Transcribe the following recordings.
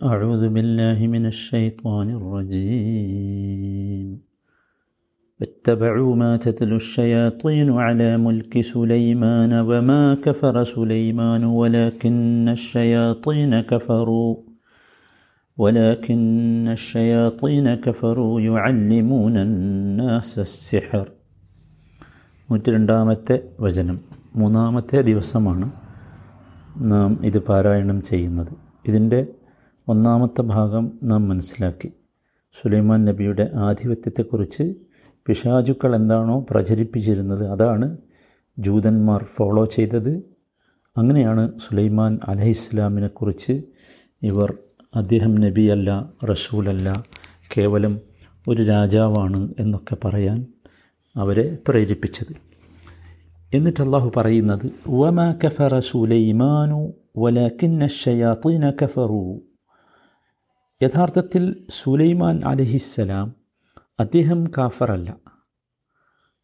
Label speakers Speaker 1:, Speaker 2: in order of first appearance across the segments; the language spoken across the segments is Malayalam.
Speaker 1: أعوذ بالله من الشيطان الرجيم واتبعوا ما تتلو الشياطين على ملك سليمان وما كفر سليمان ولكن الشياطين كفروا ولكن الشياطين كفروا يعلمون الناس السحر നൂറ്റി രണ്ടാമത്തെ വചനം മൂന്നാമത്തെ ദിവസമാണ് നാം ഇത് പാരായണം ചെയ്യുന്നത് ഇതിൻ്റെ ഒന്നാമത്തെ ഭാഗം നാം മനസ്സിലാക്കി. സുലൈമാൻ നബിയുടെ ആധിപത്യത്തെക്കുറിച്ച് പിശാചുക്കൾ എന്താണോ പ്രചരിപ്പിച്ചിരുന്നത് അതാണ് ജൂതന്മാർ ഫോളോ ചെയ്തത്. അങ്ങനെയാണ് സുലൈമാൻ അലഹിസ്ലാമിനെക്കുറിച്ച് ഇവർ അദ്ദേഹം നബിയല്ല റസൂലല്ല കേവലം ഒരു രാജാവാണ് എന്നൊക്കെ പറയാൻ അവരെ പ്രേരിപ്പിച്ചത്. എന്നിട്ട് അള്ളാഹു പറയുന്നത് വമാ കഫറ സുലൈമാനു വലക്കിന്ന ഷയാത്തീന കഫറു. യഥാർത്ഥത്തിൽ സുലൈമാൻ അലഹിസ്സലാം അദ്ദേഹം കാഫറല്ല.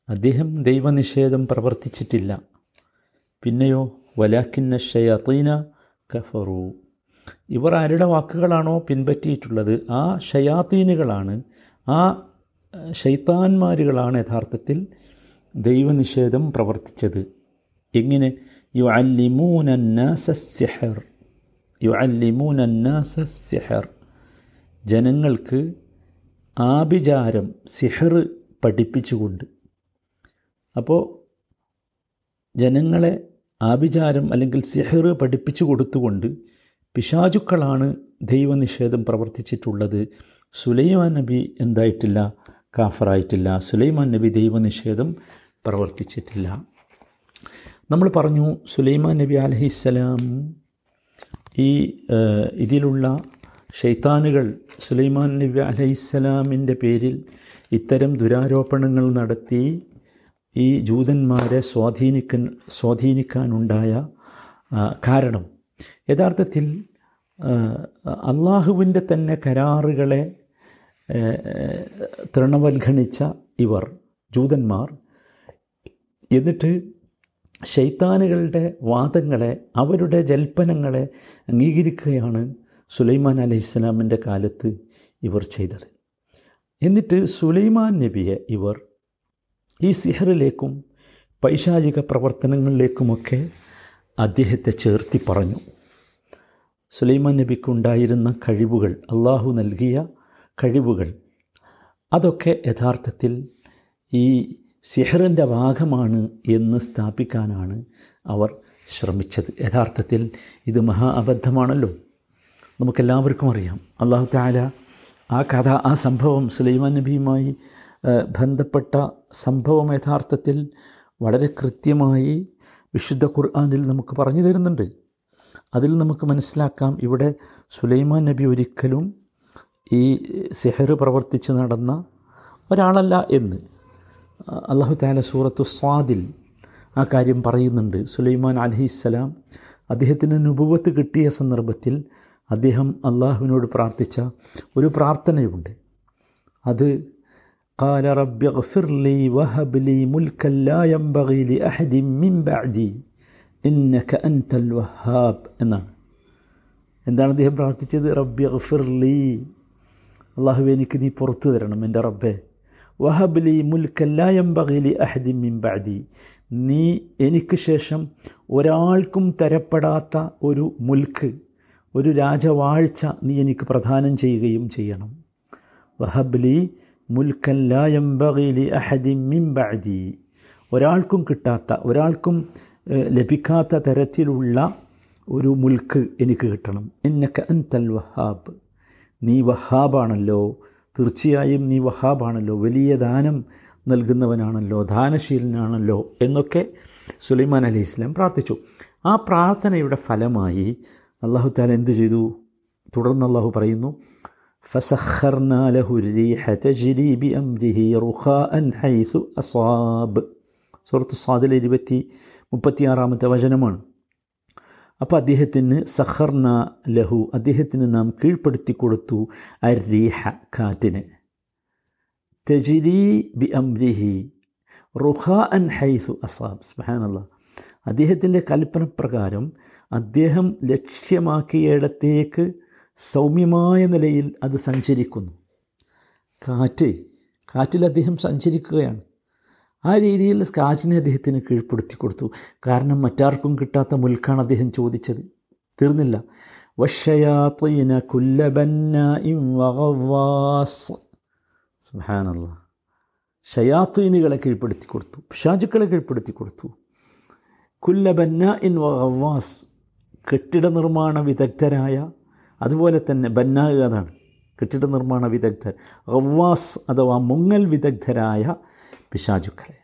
Speaker 1: അദ്ദേഹം ദൈവനിഷേധം പ്രവർത്തിച്ചിട്ടില്ല. പിന്നെയോ വലാഖിന്ന ഷയാത്തീന കഫറു. ഇവർ ആരുടെ വാക്കുകളാണോ പിൻപറ്റിയിട്ടുള്ളത്? ആ ഷയാത്തീനുകളാണ് ആ ഷൈത്താന്മാരുകളാണ് യഥാർത്ഥത്തിൽ ദൈവനിഷേധം പ്രവർത്തിച്ചത്. എങ്ങനെ? യു അല്ലിമൂനന്നാസസ്യഹർ യു അല്ലിമൂനന്നാസസ്യഹർ ജനങ്ങൾക്ക് ആഭിചാരം സിഹർ പഠിപ്പിച്ചുകൊണ്ട്. അപ്പോൾ ജനങ്ങളെ ആഭിചാരം അല്ലെങ്കിൽ സിഹർ പഠിപ്പിച്ചു കൊടുത്തുകൊണ്ട് പിശാചുക്കളാണ് ദൈവനിഷേധം പ്രവർത്തിച്ചിട്ടുള്ളത്. സുലൈമാൻ നബി എന്തായിട്ടില്ല? കാഫറായിട്ടില്ല. സുലൈമാൻ നബി ദൈവനിഷേധം പ്രവർത്തിച്ചിട്ടില്ല. നമ്മൾ പറഞ്ഞു സുലൈമാൻ നബി അലഹിസ്സലാം ഈ ഇതിലുള്ള ഷെയ്ത്താനുകൾ സുലൈമാൻ നബി അലഹിസ്സലാമിന്റെ പേരിൽ ഇത്തരം ദുരാരോപണങ്ങൾ നടത്തി ഈ ജൂതന്മാരെ സ്വാധീനിക്കാൻ സ്വാധീനിക്കാനുണ്ടായ കാരണം. യഥാർത്ഥത്തിൽ അള്ളാഹുവിന്റെ തന്നെ കരാറുകളെ തൃണവൽഗണിച്ച ഇവർ ജൂതന്മാർ എന്നിട്ട് ഷെയ്ത്താനുകളുടെ വാദങ്ങളെ അവരുടെ ജൽപ്പനങ്ങളെ അംഗീകരിക്കുകയാണ് സുലൈമാൻ അലൈഹി ഇസ്ലാമിന്റെ കാലത്ത് ഇവർ ചെയ്തത്. എന്നിട്ട് സുലൈമാൻ നബിയെ ഇവർ ഈ സിഹറിലേക്കും പൈശാചിക പ്രവർത്തനങ്ങളിലേക്കുമൊക്കെ അദ്ദേഹത്തെ ചേർത്തി പറഞ്ഞു. സുലൈമാൻ നബിക്കുണ്ടായിരുന്ന കഴിവുകൾ അള്ളാഹു നൽകിയ കഴിവുകൾ അതൊക്കെ യഥാർത്ഥത്തിൽ ഈ സിഹറിന്റെ ഭാഗമാണ് എന്ന് സ്ഥാപിക്കാനാണ് അവർ ശ്രമിച്ചത്. യഥാർത്ഥത്തിൽ ഇത് മഹാ അബദ്ധമാണല്ലോ. നമുക്കെല്ലാവർക്കും അറിയാം. അള്ളാഹു താല ആ കഥ ആ സംഭവം സുലൈമാൻ നബിയുമായി ബന്ധപ്പെട്ട സംഭവം യഥാർത്ഥത്തിൽ വളരെ കൃത്യമായി വിശുദ്ധ ഖുർആാനിൽ നമുക്ക് പറഞ്ഞു തരുന്നുണ്ട്. അതിൽ നമുക്ക് മനസ്സിലാക്കാം ഇവിടെ സുലൈമാൻ നബി ഒരിക്കലും ഈ സെഹറ് പ്രവർത്തിച്ച് നടന്ന ഒരാളല്ല എന്ന്. അള്ളാഹു താല സൂറത്തു സ്വാദിൽ ആ കാര്യം പറയുന്നുണ്ട്. സുലൈമാൻ അലഹിസ്സലാം അദ്ദേഹത്തിന് നുപുവത്ത് കിട്ടിയ സന്ദർഭത്തിൽ അദ്ദേഹം അള്ളാഹുവിനോട് പ്രാർത്ഥിച്ച ഒരു പ്രാർത്ഥനയുണ്ട് അത് قال رب اغفر لي وهب لي ملكا لا ينبغي لأحد من بعدي إنك أنت الوهاب എന്നാണ് എന്താണ് അദ്ദേഹം പ്രാർത്ഥിച്ചത് റബ്ബി ഗഫിർലി അള്ളാഹു എനിക്ക് നീ പുറത്തു തരണം എൻ്റെ റബ്ബെ വഹബ്ലി മുൽക്കല്ലായം ബഗിലി അഹദി മിംബാദി നീ എനിക്ക് ശേഷം ഒരാൾക്കും തരപ്പെടാത്ത ഒരു മുൽക്ക് ഒരു രാജവാഴ്ച നീ എനിക്ക് പ്രദാനം ചെയ്യുകയും ചെയ്യണം. വഹബ്ലി മുൽക്കല്ലായം ബഗിലി അഹദി മിംബാദി ഒരാൾക്കും കിട്ടാത്ത ഒരാൾക്കും ലഭിക്കാത്ത തരത്തിലുള്ള ഒരു മുൽക്ക് എനിക്ക് കിട്ടണം. എന്നൊക്കെ അൻതൽ വഹാബ്. നീ വഹാബാണല്ലോ. തീർച്ചയായും നീ വഹാബാണല്ലോ. വലിയ ദാനം നൽകുന്നവനാണല്ലോ. ദാനശീലനാണല്ലോ എന്നൊക്കെ സുലൈമാൻ അലി ഇസ്ലാം പ്രാർത്ഥിച്ചു. ആ പ്രാർത്ഥനയുടെ ഫലമായി അള്ളാഹു താല എന്ത് ചെയ്തു തുടർന്ന് അള്ളാഹു പറയുന്നു فسخرنا له الريح تجري بأمره رخاء حيث أصاب സൂറത്ത് സ്വാദിലെ ഇരുപത്തി മുപ്പത്തിയാറാമത്തെ വചനമാണ് അപ്പോൾ അദ്ദേഹത്തിന് സഹർന ലഹു അദ്ദേഹത്തിന് നാം കീഴ്പ്പെടുത്തി കൊടുത്തു അരീഹ കാറ്റിന് തെജിരി ബി അംരിഹി റുഹ അൻ ഹൈസു അസാബ് സുബാനല്ല അദ്ദേഹത്തിൻ്റെ കൽപ്പന പ്രകാരം അദ്ദേഹം ലക്ഷ്യമാക്കിയിടത്തേക്ക് സൗമ്യമായ നിലയിൽ അത് സഞ്ചരിക്കുന്നു. കാറ്റ് കാറ്റിൽ അദ്ദേഹം സഞ്ചരിക്കുകയാണ്. ആ രീതിയിൽ കാറ്റിനെ അദ്ദേഹത്തിന് കീഴ്പ്പെടുത്തി കൊടുത്തു. കാരണം മറ്റാർക്കും കിട്ടാത്ത മുൽക്കാണ് അദ്ദേഹം ചോദിച്ചത്. തീർന്നില്ല. വഷയാത്തീന കുല്ലബന്നഇം വഗവാസ് സുബ്ഹാനല്ലാ. ഷയാത്തീനുകളെ കീഴ്പ്പെടുത്തി കൊടുത്തു. ഷാജുക്കളെ കീഴ്പ്പെടുത്തി കൊടുത്തു. കുല്ലബന്ന ഇൻ വഗവാസ് കെട്ടിട നിർമ്മാണ വിദഗ്ധരായ അതുപോലെ തന്നെ ബന്ന അതാണ് കെട്ടിട നിർമ്മാണ വിദഗ്ധർ റവ്വാസ് അഥവാ മുങ്ങൽ വിദഗ്ധരായ പിശാചുക്കളെ.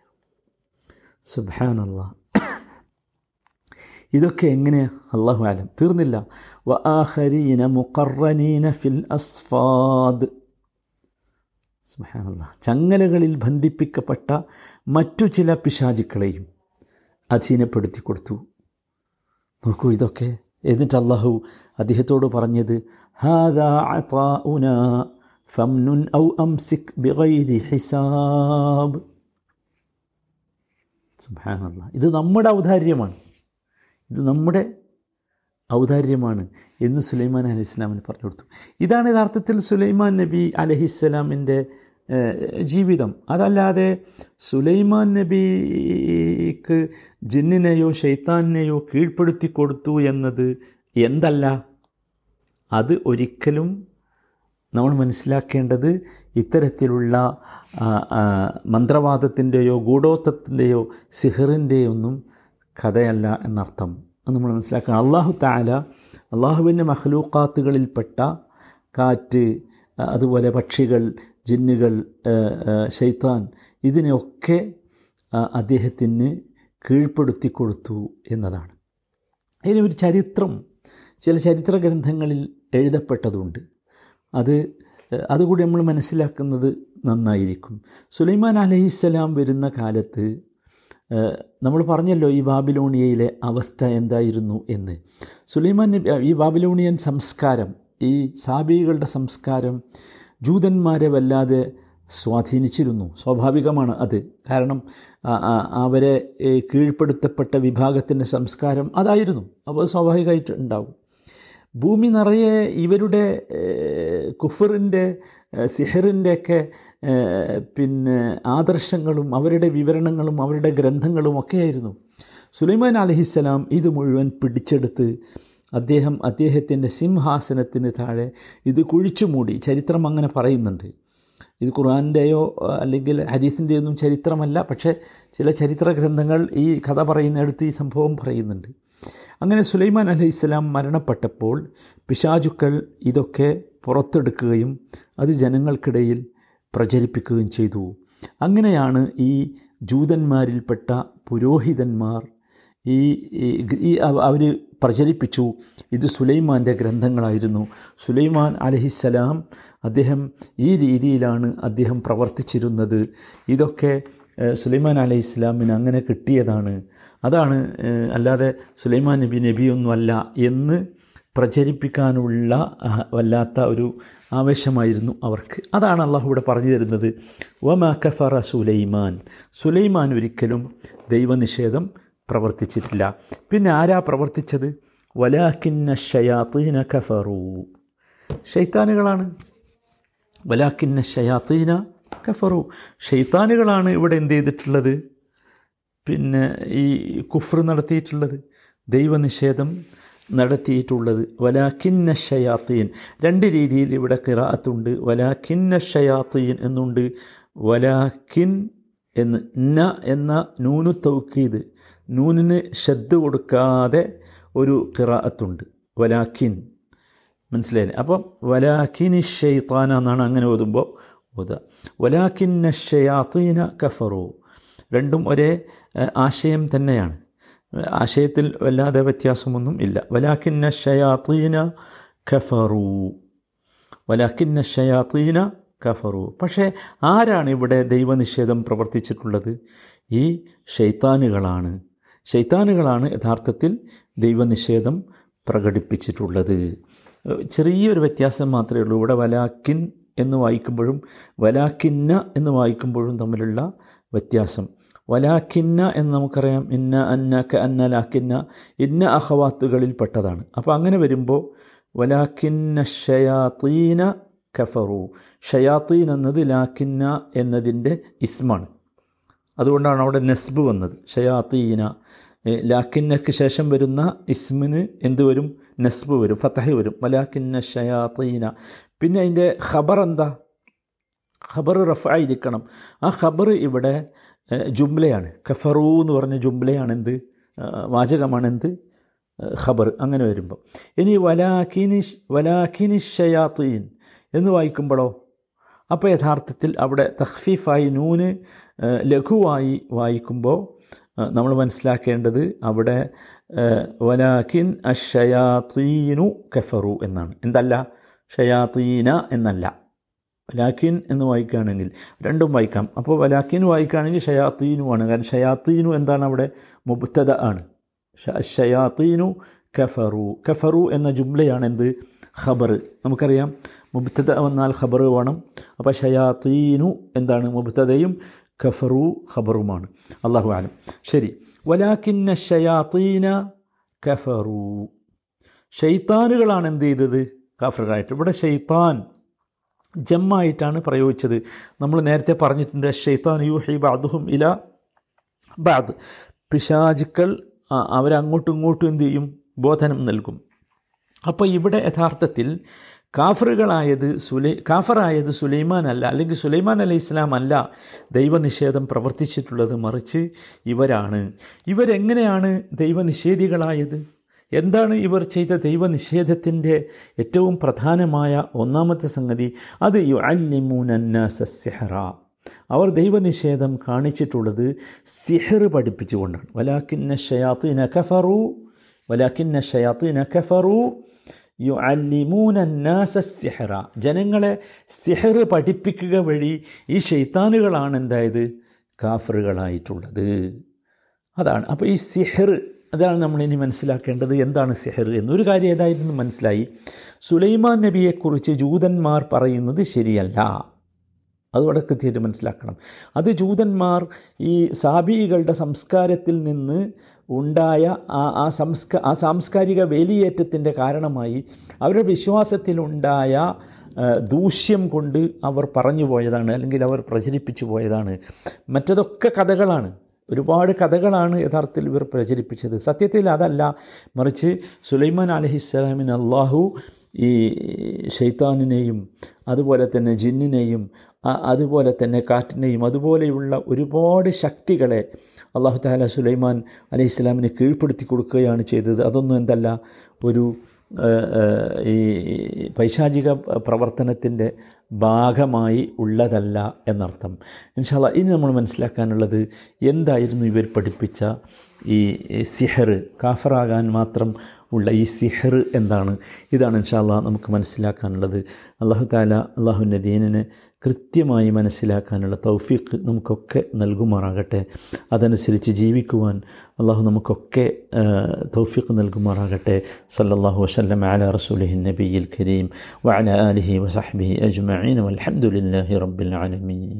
Speaker 1: സുബാനല്ല ഇതൊക്കെ എങ്ങനെ അള്ളാഹു ആലം തീർന്നില്ല. വ ആഹരീന ഫിൽ അസ്ഫാദ്. സുബാനല്ല ചങ്ങലകളിൽ ബന്ധിപ്പിക്കപ്പെട്ട മറ്റു ചില പിശാചുക്കളെയും അധീനപ്പെടുത്തി കൊടുത്തു. നോക്കൂ ഇതൊക്കെ. എന്നിട്ട് അള്ളാഹു അദ്ദേഹത്തോട് പറഞ്ഞത് ഫംനുൻ ഔ അംസിക് ബിഗൈരി ഹിസാബ്. ഇത് നമ്മുടെ ഔദാര്യമാണ്. ഇത് നമ്മുടെ ഔദാര്യമാണ് എന്ന് സുലൈമാൻ അലൈഹി ഇസ്ലാമിന് പറഞ്ഞു കൊടുത്തു. ഇതാണ് യഥാർത്ഥത്തിൽ സുലൈമാൻ നബി അലഹിസ്സലാമിന്റെ ജീവിതം. അതല്ലാതെ സുലൈമാൻ നബിക്ക് ജിന്നിനെയോ ഷെയ്ത്താനെയോ കീഴ്പ്പെടുത്തി കൊടുത്തു എന്നത് എന്തല്ല? അത് ഒരിക്കലും നമ്മൾ മനസ്സിലാക്കേണ്ടത് ഇത്തരത്തിലുള്ള മന്ത്രവാദത്തിന്റെയോ ഗൂഢോത്വത്തിന്റെയോ സിഹറിന്റെയോ ഒന്നും കഥയല്ല എന്നർത്ഥം. അത് നമ്മൾ മനസ്സിലാക്കണം. അള്ളാഹു താല അള്ളാഹുവിന്റെ മഹ്ലൂക്കാത്തുകളിൽപ്പെട്ട കാറ്റ് അതുപോലെ പക്ഷികൾ ജിന്നുകൾ ശൈത്താൻ ഇതിനെയൊക്കെ അദ്ദേഹത്തിന് കീഴ്പ്പെടുത്തി കൊടുത്തു എന്നതാണ്. ഇനി ഒരു ചരിത്രം ചില ചരിത്ര ഗ്രന്ഥങ്ങളിൽ എഴുതപ്പെട്ടതുണ്ട്. അത് അതുകൂടി നമ്മൾ മനസ്സിലാക്കുന്നത് നന്നായിരിക്കും. സുലൈമാൻ അലഹിസ്സലാം വരുന്ന കാലത്ത് നമ്മൾ പറഞ്ഞല്ലോ ഈ ബാബിലോണിയയിലെ അവസ്ഥ എന്തായിരുന്നു എന്ന്. സുലൈമാൻ ഈ ബാബിലോണിയൻ സംസ്കാരം ഈ സാബികളുടെ സംസ്കാരം ജൂതന്മാരെ വല്ലാതെ സ്വാധീനിച്ചിരുന്നു. സ്വാഭാവികമാണ് അത്. കാരണം അവരെ കീഴ്പ്പെടുത്തപ്പെട്ട വിഭാഗത്തിന്റെ സംസ്കാരം അതായിരുന്നു. അപ്പോൾ സ്വാഭാവികമായിട്ട് ഉണ്ടാകും. ഭൂമി നിറയെ ഇവരുടെ കുഫറിന്റെ സിഹറിന്റെയൊക്കെ പിന്നെ ആദർശങ്ങളും അവരുടെ വിവരണങ്ങളും അവരുടെ ഗ്രന്ഥങ്ങളും ഒക്കെയായിരുന്നു സുലൈമാൻ അലഹിസ്സലാം ഇത് മുഴുവൻ പിടിച്ചെടുത്ത് അദ്ദേഹം അദ്ദേഹത്തിന്റെ സിംഹാസനത്തിന് താഴെ ഇത് കുഴിച്ചു മൂടി ചരിത്രം അങ്ങനെ പറയുന്നുണ്ട്. ഇത് ഖുർആാന്റെയോ അല്ലെങ്കിൽ ഹദീസിന്റെ ഒന്നും ചരിത്രമല്ല പക്ഷേ ചില ചരിത്ര ഗ്രന്ഥങ്ങൾ ഈ കഥ പറയുന്നിടത്ത് ഈ സംഭവം പറയുന്നുണ്ട്. അങ്ങനെ സുലൈമാൻ അലൈഹി ഇസ്ലാം മരണപ്പെട്ടപ്പോൾ പിശാചുക്കൾ ഇതൊക്കെ പുറത്തെടുക്കുകയും അത് ജനങ്ങൾക്കിടയിൽ പ്രചരിപ്പിക്കുകയും ചെയ്തു. അങ്ങനെയാണ് ഈ ജൂതന്മാരിൽപ്പെട്ട പുരോഹിതന്മാർ ഈ ഈ അവർ പ്രചരിപ്പിച്ചു. ഇത് സുലൈമാന്റെ ഗ്രന്ഥങ്ങളായിരുന്നു. സുലൈമാൻ അലഹിസ്സലാം അദ്ദേഹം ഈ രീതിയിലാണ് അദ്ദേഹം പ്രവർത്തിച്ചിരുന്നത്. ഇതൊക്കെ സുലൈമാൻ അലൈഹി ഇസ്ലാമിന് അങ്ങനെ കിട്ടിയതാണ്. അതാണ് അല്ലാതെ സുലൈമാൻ നബി നബിയൊന്നുമല്ല എന്ന് പ്രചരിപ്പിക്കാനുള്ള വല്ലാത്ത ഒരു ആവേശമായിരുന്നു അവർക്ക്. അതാണ് അള്ളാഹു ഇവിടെ പറഞ്ഞു തരുന്നത്. വമാ കഫറ സുലൈമാൻ. സുലൈമാൻ ഒരിക്കലും ദൈവനിഷേധം പ്രവർത്തിച്ചിട്ടില്ല. പിന്നെ ആരാ പ്രവർത്തിച്ചത്? വലാക്കിന്ന ഷയാത്തീന കഫറു. ഷെയ്ത്താനുകളാണ്. വലാക്കിന്ന ഷയാത്തീന കഫറു. ഷെയ്ത്താനുകളാണ് ഇവിടെ എന്ത് ചെയ്തിട്ടുള്ളത്? പിന്നെ ഈ കുഫർ നടത്തിയിട്ടുള്ളത് ദൈവനിഷേധം നടത്തിയിട്ടുള്ളത്. വലാഖിന്ന ഷയാത്തീൻ രണ്ട് രീതിയിൽ ഇവിടെ കിറാത്തുണ്ട് വലാഖിന്ന ഷയാത്തീൻ എന്നുണ്ട്. വലാഖിൻ എന്ന് ന എന്ന നൂനു തൗക്കീത് നൂനിന് ശബ്ദ കൊടുക്കാതെ ഒരു കിറാത്തുണ്ട് വലാഖിൻ. മനസ്സിലായില്ലേ? അപ്പം വലാഖിൻ ഷെയ്ത്താന എന്നാണ് അങ്ങനെ ഓതുമ്പോൾ ഓതുക. വലാഖിൻ ഷയാത്തീന കഫറു. രണ്ടും ഒരേ ആശയം തന്നെയാണ്. ആശയത്തിൽ വല്ലാതെ വ്യത്യാസമൊന്നും ഇല്ല. വലാഖിൻ ഷയാത്തീന കഫറു. വലാഖിൻ ഷയാത്തീന കഫറു. പക്ഷേ ആരാണ് ഇവിടെ ദൈവനിഷേധം പ്രവർത്തിച്ചിട്ടുള്ളത്? ഈ ഷെയ്ത്താനുകളാണ് ഷെയ്ത്താനുകളാണ് യഥാർത്ഥത്തിൽ ദൈവനിഷേധം പ്രകടിപ്പിച്ചിട്ടുള്ളത്. ചെറിയൊരു വ്യത്യാസം മാത്രമേ ഉള്ളൂ. ഇവിടെ വലാക്കിൻ എന്ന് വായിക്കുമ്പോഴും വലാക്കിന്ന എന്ന് വായിക്കുമ്പോഴും തമ്മിലുള്ള വ്യത്യാസം. വലാക്കിന്ന എന്ന് നമുക്കറിയാം. ഇന്ന അന്ന ക അന്ന ലാക്കിന്ന ഇന്ന അഹവാത്തുകളിൽ പെട്ടതാണ്. അപ്പോൾ അങ്ങനെ വരുമ്പോൾ വലാക്കിന്ന ഷയാത്തീന കഫറു. ഷയാത്തീൻ എന്നത് ലാക്കിന്ന എന്നതിന്റെ ഇസ്മാണ്. അതുകൊണ്ടാണ് അവിടെ നെസ്ബ് വന്നത്. ഷയാത്തീന ലാക്കിന്നക്ക് ശേഷം വരുന്ന ഇസ്മിന് എന്ത് വരും? നെസ്ബ് വരും ഫത്തഹ് വരും. വലാക്കിന്ന ഷയാത്തീന പിന്നെ അതിന്റെ ഖബർ എന്താ? ഖബർ റഫായിരിക്കണം ആ ഖബർ ഇവിടെ ജുംബ്ലയാണ് ജുംലയാണ്. കഫറു എന്ന് പറഞ്ഞ ജുംലയാണ് എന്ത് വാചകമാണ് എന്ത് ഖബർ. അങ്ങനെ വരുമ്പോൾ ഇനി വലാഖിനി വലാഖിനി ഷയാത്തീൻ എന്ന് വായിക്കുമ്പോഴോ? അപ്പോൾ യഥാർത്ഥത്തിൽ അവിടെ തഖ്ഫീഫായി നൂന് ലഘുവായി വായിക്കുമ്പോൾ നമ്മൾ മനസ്സിലാക്കേണ്ടത് അവിടെ വലാഖിൻ അഷയാത്തീനു കഫറു എന്നാണ്. എന്തല്ല? ഷയാത്തീന എന്നല്ല. വലാഖിൻ എന്ന് വായിക്കുകയാണെങ്കിൽ രണ്ടും വായിക്കാം. അപ്പോൾ വലാഖിൻ വായിക്കുകയാണെങ്കിൽ ഷയാത്തീനുമാണ് കാരണം ഷയാത്തീനു എന്താണ് അവിടെ? മുബ്തദ ആണ്. ഷയാത്തീനു കഫറു കഫറു എന്ന ജുംലയാണ് എന്ത്? ഖബർ. നമുക്കറിയാം. മുബ്തദ വന്നാൽ ഖബർ വേണം. അപ്പോൾ ഷയാത്തീനു എന്താണ്? മുബ്തദയും കഫറു ഖബറുമാണ്. അള്ളാഹു ആലം ശരി. വലാക്കിന്ന ഷയാത്തീന കഫറു. ഷെയ്ത്താനുകളാണ് എന്ത് ചെയ്തത്? കാഫറുകളായിട്ട് ഇവിടെ ഷെയ്ത്താൻ ജമ്മായിട്ടാണ് പ്രയോഗിച്ചത്. നമ്മൾ നേരത്തെ പറഞ്ഞിട്ടുണ്ട് ഷെയ്ത്താൻ യു ഹൈ ബാദുഹും ഇല ബാദ് പിശാചുക്കൾ അവരങ്ങോട്ടും ഇങ്ങോട്ടും എന്ത് ചെയ്യും? ബോധനം നൽകും. അപ്പോൾ ഇവിടെ യഥാർത്ഥത്തിൽ കാഫറുകളായത് സുലൈ കാഫറായത് സുലൈമാൻ അല്ല അല്ലെങ്കിൽ സുലൈമാൻ അലൈഹി ഇസ്ലാം അല്ല ദൈവനിഷേധം പ്രവർത്തിച്ചിട്ടുള്ളത് മറിച്ച് ഇവരാണ്. ഇവരെങ്ങനെയാണ് ദൈവനിഷേധികളായത്? എന്താണ് ഇവർ ചെയ്ത ദൈവനിഷേധത്തിന്റെ ഏറ്റവും പ്രധാനമായ ഒന്നാമത്തെ സംഗതി? അത് യു അവർ ദൈവനിഷേധം കാണിച്ചിട്ടുള്ളത് സിഹർ പഠിപ്പിച്ചുകൊണ്ടാണ്. വലാക്കിന്ന ഷയാത്തിന കഫറു വലാക്കിന്ന ഷയാത്തിന കഫറു യു അല്ലിമൂന നാസ സിഹറ. ജനങ്ങളെ സിഹർ പഠിപ്പിക്കുക വഴി ഈ ഷെയ്ത്താനുകളാണ് എന്തായത്? കാഫറുകളായിട്ടുള്ളത്. അതാണ്. അപ്പോൾ ഈ സിഹർ അതാണ് നമ്മൾ ഇനി മനസ്സിലാക്കേണ്ടത് എന്താണ് സിഹർ എന്നൊരു കാര്യം ഏതായിരുന്നു മനസ്സിലായി? സുലൈമാൻ നബിയെക്കുറിച്ച് ജൂതന്മാർ പറയുന്നത് ശരിയല്ല. അത് വളരെ കൃത്യമായിട്ട് മനസ്സിലാക്കണം. അത് ജൂതന്മാർ ഈ സാബികളുടെ സംസ്കാരത്തിൽ നിന്ന് ഉണ്ടായ ആ ആ സംസ്ക ആ സാംസ്കാരിക വേലിയേറ്റത്തിന്റെ കാരണമായി അവരുടെ വിശ്വാസത്തിലുണ്ടായ ദൂഷ്യം കൊണ്ട് അവർ പറഞ്ഞു പോയതാണ് അല്ലെങ്കിൽ അവർ പ്രചരിപ്പിച്ചു പോയതാണ്. മറ്റതൊക്കെ കഥകളാണ്. ഒരുപാട് കഥകളാണ് യഥാർത്ഥത്തിൽ ഇവർ പ്രചരിപ്പിച്ചത്. സത്യത്തിൽ അതല്ല മറിച്ച് സുലൈമാൻ അലഹിസ്സലാമിന് അള്ളാഹു ഈ ഷെയ്ത്താനിനെയും അതുപോലെ തന്നെ ജിന്നിനെയും അതുപോലെ തന്നെ കാറ്റിനെയും അതുപോലെയുള്ള ഒരുപാട് ശക്തികളെ അള്ളാഹു താല സുലൈമാൻ അലൈഹി ഇസ്ലാമിനെ കീഴ്പ്പെടുത്തി കൊടുക്കുകയാണ് ചെയ്തത്. അതൊന്നും എന്തല്ല ഒരു ഈ പൈശാചിക പ്രവർത്തനത്തിന്റെ ഭാഗമായി ഉള്ളതല്ല എന്നർത്ഥം. ഇൻഷാല്ല ഇനി നമ്മൾ മനസ്സിലാക്കാനുള്ളത് എന്തായിരുന്നു ഇവർ പഠിപ്പിച്ച ഈ സിഹർ. കാഫറാകാൻ മാത്രം ഉള്ള ഈ സിഹർ എന്താണ്? ഇതാണ് ഇൻഷാല്ല നമുക്ക് മനസ്സിലാക്കാനുള്ളത്. അള്ളാഹു താല അള്ളാഹുവിന്റെ ദീനിനെ കൃത്യമായി മനസ്സിലാക്കാനുള്ള തൗഫീഖ് നമുക്കൊക്കെ നൽകുമാറാകട്ടെ. അതനുസരിച്ച് ജീവിക്കുവാൻ അള്ളാഹു നമുക്കൊക്കെ തൗഫീഖ് നൽകുമാറാകട്ടെ. സല്ലല്ലാഹു വസല്ലം അല റസൂലിഹി നബിയിൽ കരീം വഅല ആലിഹി വസഹ്ബിഹി അജ്മഈൻ വൽഹംദുലില്ലാഹി റബ്ബിൽ ആലമീൻ.